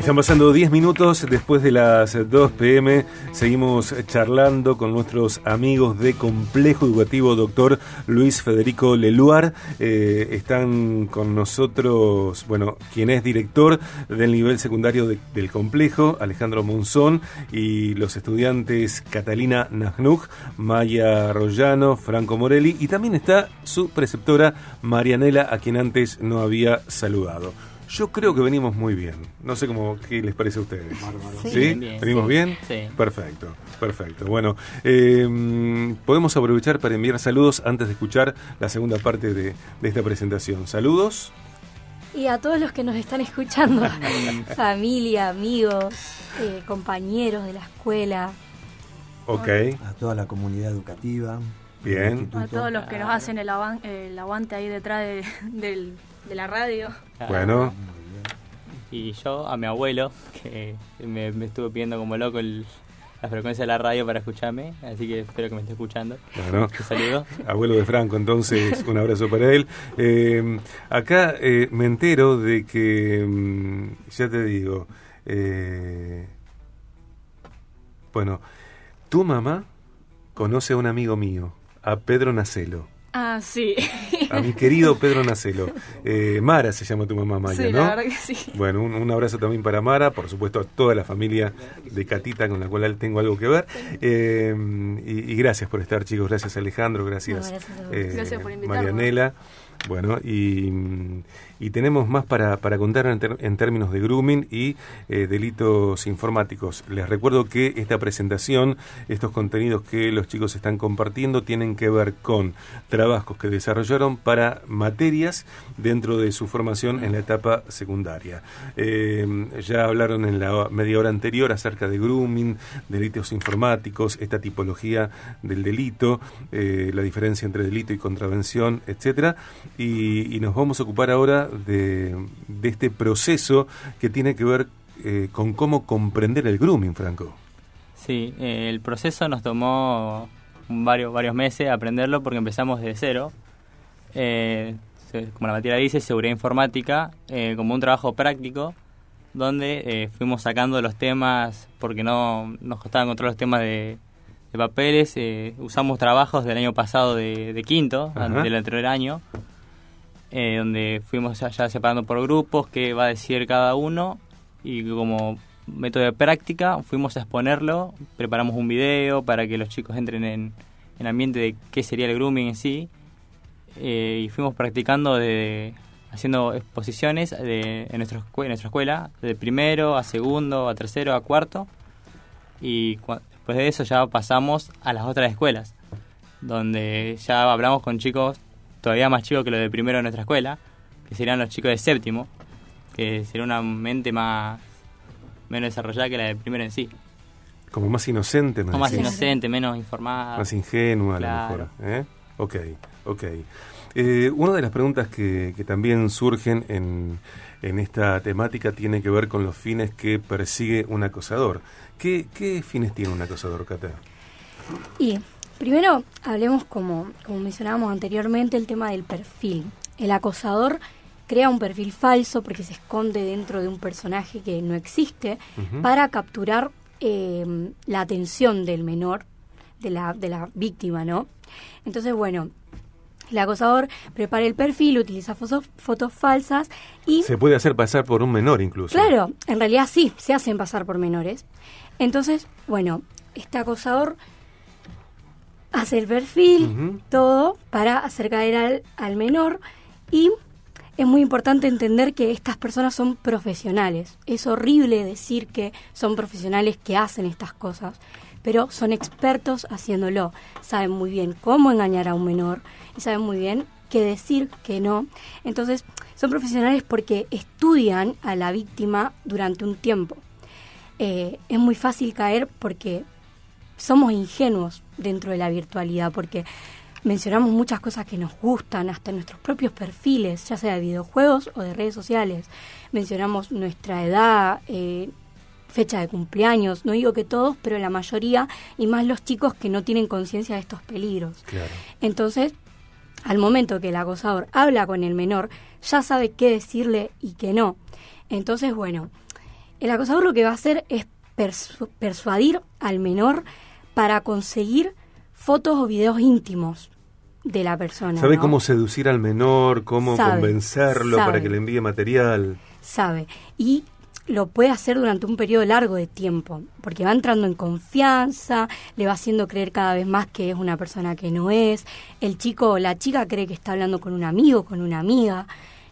Están pasando 10 minutos después de las 2 pm. Seguimos charlando con nuestros amigos de Complejo Educativo, doctor Luis Federico Leluar. Eh, están con nosotros, bueno, quien es director del nivel secundario del complejo, Alejandro Monzón, y los estudiantes Catalina Najnuj, Maya Rollano, Franco Morelli, y también está su preceptora Marianela, a quien antes no había saludado. Yo creo que venimos muy bien. No sé cómo qué les parece a ustedes. Sí, ¿Venimos bien? Sí. Perfecto, perfecto. Bueno, eh, podemos aprovechar para enviar saludos antes de escuchar la segunda parte de, esta presentación. Saludos. Y a todos los que nos están escuchando, familia, amigos, eh, compañeros de la escuela. Ok. A toda la comunidad educativa. Bien. A todos los que nos hacen el, aguante ahí detrás de la radio. Bueno. Y yo a mi abuelo, que me, estuvo pidiendo como loco la frecuencia de la radio para escucharme, así que espero que me esté escuchando. Bueno, un saludo. Abuelo de Franco, entonces un abrazo para él. Eh, acá eh, me entero de que, mm, ya te digo, eh, bueno, tu mamá conoce a un amigo mío, a Pedro Nacelo. Ah, sí. A mi querido Pedro Nacelo. Eh, Mara se llama tu mamá Maya, sí, ¿no? la verdad que sí. Bueno, un, abrazo también para Mara, por supuesto a toda la familia de Catita con la cual tengo algo que ver. Eh, y, gracias por estar, chicos. Gracias Alejandro, gracias, eh, gracias por Marianela. Bueno, y, tenemos más para, para contar en, términos de grooming y eh, delitos informáticos. Les recuerdo que esta presentación, estos contenidos que los chicos están compartiendo, tienen que ver con trabajos que desarrollaron para materias dentro de su formación en la etapa secundaria. Eh, ya hablaron en la media hora anterior acerca de grooming, delitos informáticos, esta tipología del delito, eh, la diferencia entre delito y contravención, etcétera y, nos vamos a ocupar ahora de, este proceso que tiene que ver eh, con cómo comprender el grooming, Franco. Sí, eh, el proceso nos tomó varios, varios meses aprenderlo porque empezamos de cero. Eh, como la materia dice, seguridad informática, como un trabajo práctico donde fuimos sacando los temas porque no nos costaba encontrar los temas de, papeles. usamos trabajos del año pasado de, quinto, del anterior año, eh, donde fuimos ya separando por grupos qué va a decir cada uno. Y como método de práctica fuimos a exponerlo, preparamos un video para que los chicos entren en, el ambiente de qué sería el grooming en sí. Eh, y fuimos practicando de haciendo exposiciones de, en, nuestra, en nuestra escuela, de primero a segundo, a tercero, a cuarto. Y después de eso ya pasamos a las otras escuelas donde ya hablamos con chicos todavía más chico que lo de primero de nuestra escuela, que serían los chicos de séptimo, que sería una mente más menos desarrollada que la de primero en sí. Como más inocente, más, más inocente, menos informada. Más ingenua, a lo mejor. ¿eh? Ok, ok. Eh, una de las preguntas que, que también surgen en, en, esta temática tiene que ver con los fines que persigue un acosador. ¿Qué, qué fines tiene un acosador, Cata? Y Primero, hablemos como, como mencionábamos anteriormente, el tema del perfil. El acosador crea un perfil falso porque se esconde dentro de un personaje que no existe para capturar eh, la atención del menor, de la, de la víctima, ¿no? Entonces, bueno, el acosador prepara el perfil, utiliza fotos, fotos falsas y... Se puede hacer pasar por un menor incluso. Claro, en realidad sí, se hacen pasar por menores. Entonces, bueno, este acosador hace el perfil, todo, para hacer caer al, al menor y es muy importante entender que estas personas son profesionales. Es horrible decir que son profesionales que hacen estas cosas, pero son expertos haciéndolo. Saben muy bien cómo engañar a un menor y saben muy bien qué decir, qué no. Entonces, son profesionales porque estudian a la víctima durante un tiempo. Eh, es muy fácil caer porque somos ingenuos dentro de la virtualidad porque mencionamos muchas cosas que nos gustan, hasta nuestros propios perfiles, ya sea de videojuegos o de redes sociales. Mencionamos nuestra edad, eh, fecha de cumpleaños, no digo que todos, pero la mayoría, y más los chicos que no tienen conciencia de estos peligros. Entonces, al momento que el acosador habla con el menor, ya sabe qué decirle y qué no. Entonces, bueno, El acosador lo que va a hacer es persuadir al menor para conseguir fotos o videos íntimos de la persona. ¿Sabe cómo seducir al menor? ¿Cómo convencerlo para que le envíe material? Sabe. Y lo puede hacer durante un periodo largo de tiempo, porque va entrando en confianza, le va haciendo creer cada vez más que es una persona que no es, el chico o la chica cree que está hablando con un amigo, con una amiga.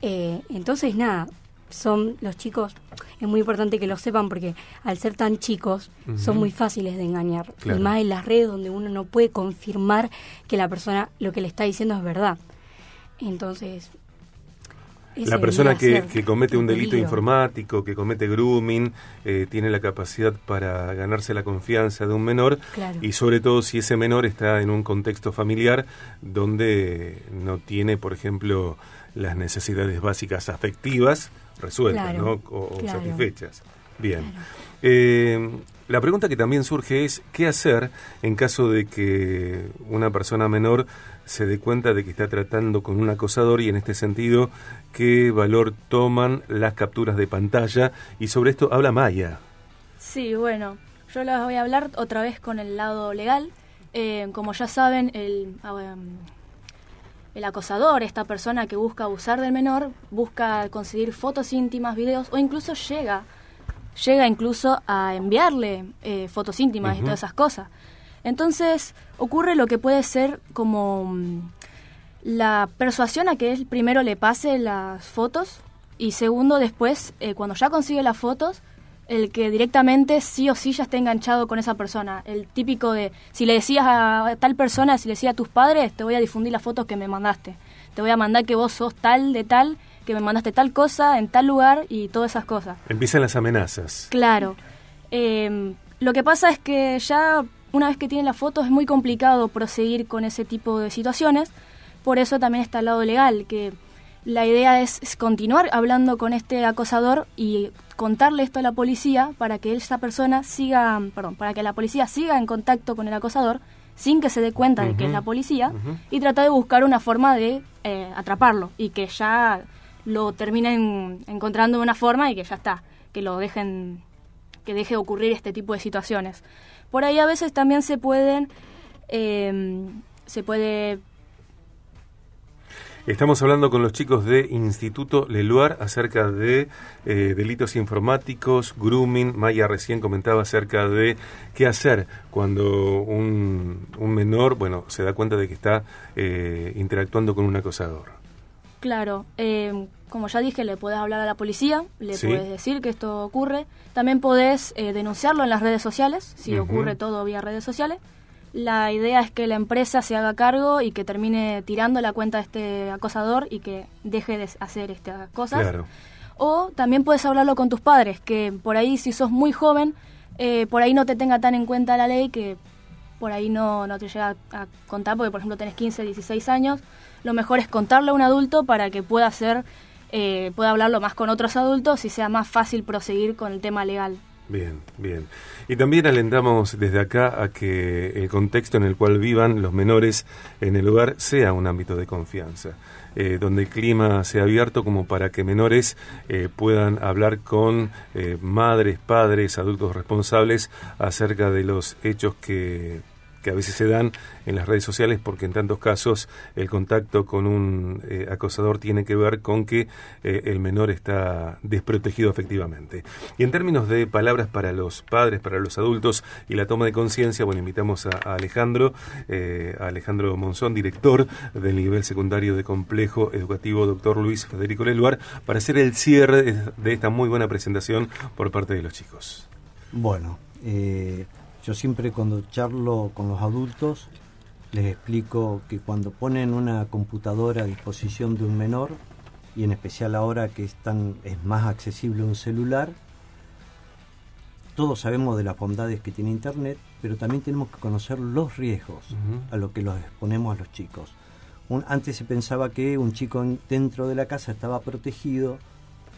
Eh, entonces, nada, son los chicos, es muy importante que lo sepan porque al ser tan chicos son muy fáciles de engañar. Y más en las redes donde uno no puede confirmar que la persona lo que le está diciendo es verdad. Entonces... La persona que, que, comete un delito informático, que comete grooming, eh, tiene la capacidad para ganarse la confianza de un menor y sobre todo si ese menor está en un contexto familiar donde no tiene, por ejemplo, las necesidades básicas afectivas resueltas ¿no? o, satisfechas. Bien. Eh, la pregunta que también surge es, ¿qué hacer en caso de que una persona menor se dé cuenta de que está tratando con un acosador y en este sentido, qué valor toman las capturas de pantalla? Y sobre esto habla Maya. Sí, bueno, yo les voy a hablar otra vez con el lado legal. Eh, como ya saben, el, ah, el acosador, esta persona que busca abusar del menor, busca conseguir fotos íntimas, videos o incluso llega, llega incluso a enviarle eh, fotos íntimas y todas esas cosas. Entonces ocurre lo que puede ser como mm, la persuasión a que él primero le pase las fotos y segundo después, eh, cuando ya consigue las fotos, el que directamente sí o sí ya esté enganchado con esa persona. El típico de, si le decías a tal persona, si le decías a tus padres, te voy a difundir las fotos que me mandaste. Te voy a mandar que vos sos tal de tal, que me mandaste tal cosa en tal lugar y todas esas cosas. Empiezan las amenazas. Claro. Em, lo que pasa es que ya una vez que tienen las fotos es muy complicado proseguir con ese tipo de situaciones. Por eso también está el lado legal, que la idea es, continuar hablando con este acosador y contarle esto a la policía para que esa persona siga, perdón, para que la policía siga en contacto con el acosador sin que se dé cuenta de que es la policía y tratar de buscar una forma de eh, atraparlo y que ya lo terminen encontrando de una forma y que ya está, que lo dejen, que deje ocurrir este tipo de situaciones. Por ahí a veces también se pueden, eh, se puede Estamos hablando con los chicos de Instituto Leluar acerca de eh, delitos informáticos, grooming. Maya recién comentaba acerca de qué hacer cuando un, menor, bueno, se da cuenta de que está eh, interactuando con un acosador. Claro, eh, como ya dije, le puedes hablar a la policía, le puedes decir que esto ocurre. También podés denunciarlo en las redes sociales, si ocurre todo vía redes sociales. La idea es que la empresa se haga cargo y que termine tirando la cuenta de este acosador y que deje de hacer estas cosas. O también puedes hablarlo con tus padres, que por ahí si sos muy joven, eh, por ahí no te tenga tan en cuenta la ley que por ahí no, no te llega a contar, porque por ejemplo tenés 15, 16 años, lo mejor es contarle a un adulto para que pueda hacer, eh, pueda hablarlo más con otros adultos y sea más fácil proseguir con el tema legal. Bien, bien. Y también alentamos desde acá a que el contexto en el cual vivan los menores en el lugar sea un ámbito de confianza, eh, donde el clima sea abierto como para que menores eh, puedan hablar con eh, madres, padres, adultos responsables acerca de los hechos que que a veces se dan en las redes sociales porque en tantos casos el contacto con un eh, acosador tiene que ver con que eh, el menor está desprotegido efectivamente. Y en términos de palabras para los padres, para los adultos y la toma de conciencia, bueno, invitamos a, Alejandro, eh, a Alejandro Monzón, director del nivel secundario de complejo educativo doctor Luis Federico Leluar, para hacer el cierre de esta muy buena presentación por parte de los chicos. Bueno, yo siempre cuando charlo con los adultos les explico que cuando ponen una computadora a disposición de un menor, y en especial ahora que es, es más accesible un celular, todos sabemos de las bondades que tiene Internet, pero también tenemos que conocer los riesgos a lo que los exponemos a los chicos. antes se pensaba que un chico dentro de la casa estaba protegido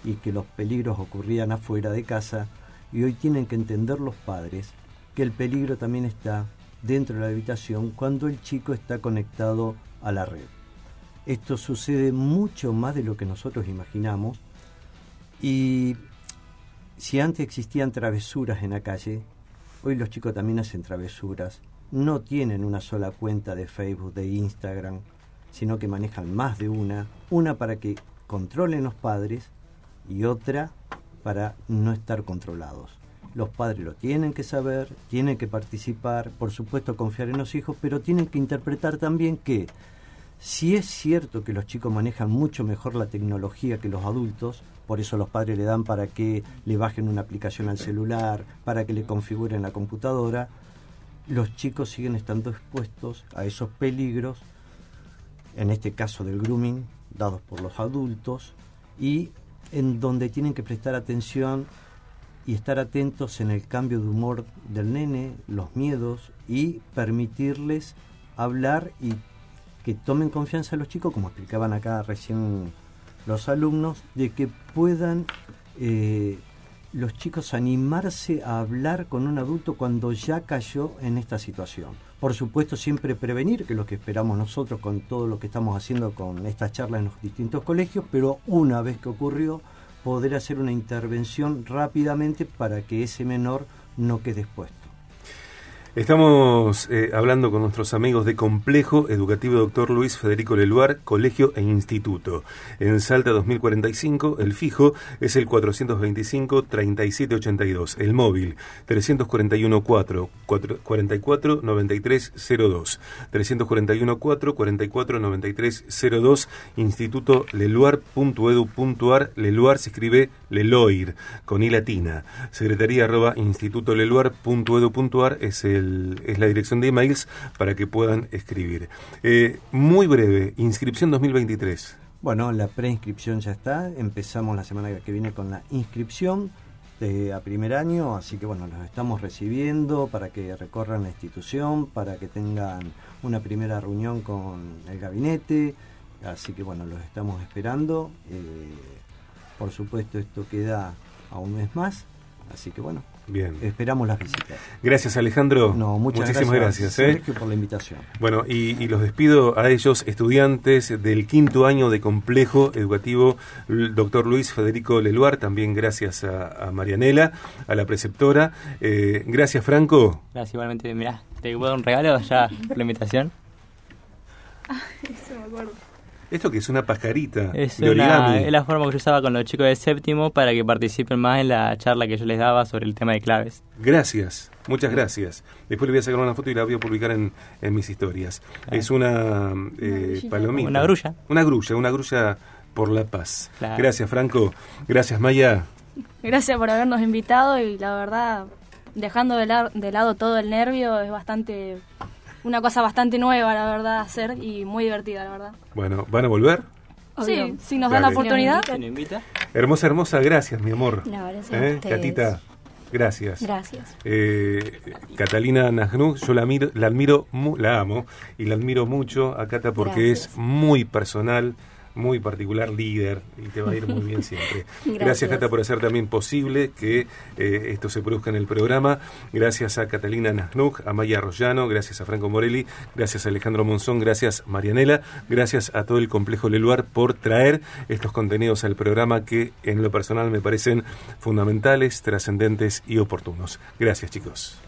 y que los peligros ocurrían afuera de casa, y hoy tienen que entender los padres que el peligro también está dentro de la habitación cuando el chico está conectado a la red. Esto sucede mucho más de lo que nosotros imaginamos y si antes existían travesuras en la calle, hoy los chicos también hacen travesuras. No tienen una sola cuenta de Facebook, de Instagram, sino que manejan más de una. Una para que controlen los padres y otra para no estar controlados. Los padres lo tienen que saber, tienen que participar, por supuesto confiar en los hijos, pero tienen que interpretar también que si es cierto que los chicos manejan mucho mejor la tecnología que los adultos, por eso los padres le dan para que le bajen una aplicación al celular, para que le configuren la computadora, los chicos siguen estando expuestos a esos peligros, en este caso del grooming, dados por los adultos, y en donde tienen que prestar atención y estar atentos en el cambio de humor del nene, los miedos y permitirles hablar y que tomen confianza los chicos, como explicaban acá recién los alumnos, de que puedan eh, los chicos animarse a hablar con un adulto cuando ya cayó en esta situación. Por supuesto, siempre prevenir, que es lo que esperamos nosotros con todo lo que estamos haciendo con estas charlas en los distintos colegios, pero una vez que ocurrió, poder hacer una intervención rápidamente para que ese menor no quede expuesto. Estamos eh, hablando con nuestros amigos de Complejo Educativo Doctor Luis Federico Leluar, Colegio e Instituto. En Salta 2045, el fijo es el 425-3782, el móvil 341-4 44 93 02, 341-4 44 93 02, Instituto Leluar.edu.ar, Leluar se escribe Leloir, con I latina, secretaría arroba institutoleluar.edu.ar es el es la dirección de emails para que puedan escribir. Eh, muy breve, inscripción 2023. Bueno, la preinscripción ya está. Empezamos la semana que viene con la inscripción de, a primer año, así que bueno, los estamos recibiendo para que recorran la institución, para que tengan una primera reunión con el gabinete. Así que bueno, los estamos esperando. Eh, por supuesto, esto queda a un mes más. Así que bueno, Bien. Esperamos las visitas. Gracias, Alejandro. No, muchas Muchísimas gracias. ¿eh? por la invitación. Bueno, y, los despido a ellos, estudiantes del quinto año de complejo educativo, doctor Luis Federico Leluar, también gracias a, Marianela, a la preceptora. Eh, gracias, Franco. Gracias, igualmente. Mirá, te puedo un regalo ya por la invitación. Ah, eso me acuerdo. ¿Esto que es una pajarita es de Es la forma que yo usaba con los chicos de séptimo para que participen más en la charla que yo les daba sobre el tema de claves. Gracias, muchas gracias. Después le voy a sacar una foto y la voy a publicar en, mis historias. Es una eh, palomita. Una grulla. Una grulla, una grulla por la paz. Gracias, Franco. Gracias, Maya. Gracias por habernos invitado y la verdad, dejando de, de lado todo el nervio, es bastante una cosa bastante nueva, la verdad, hacer y muy divertida, la verdad. Bueno, ¿van a volver? Sí, si nos dan la oportunidad. Hermosa, hermosa, gracias, mi amor. No, gracias ¿Eh? Catita, gracias. Gracias. Eh, Catalina Najnú, yo la, admiro, la admiro, la amo y la admiro mucho a Cata porque es muy personal muy particular líder y te va a ir muy bien siempre. Gracias, Cata, por hacer también posible que eh, esto se produzca en el programa. Gracias a Catalina Nasnuk, a Maya Arroyano, gracias a Franco Morelli, gracias a Alejandro Monzón, gracias Marianela, gracias a todo el complejo Leluar por traer estos contenidos al programa que en lo personal me parecen fundamentales, trascendentes y oportunos. Gracias, chicos.